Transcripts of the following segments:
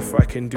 open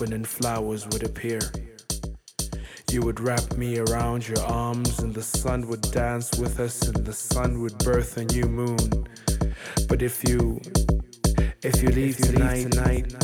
and flowers would appear. You would wrap me around your arms, and the sun would dance with us, and the sun would birth a new moon. But if you, if you leave tonight, tonight,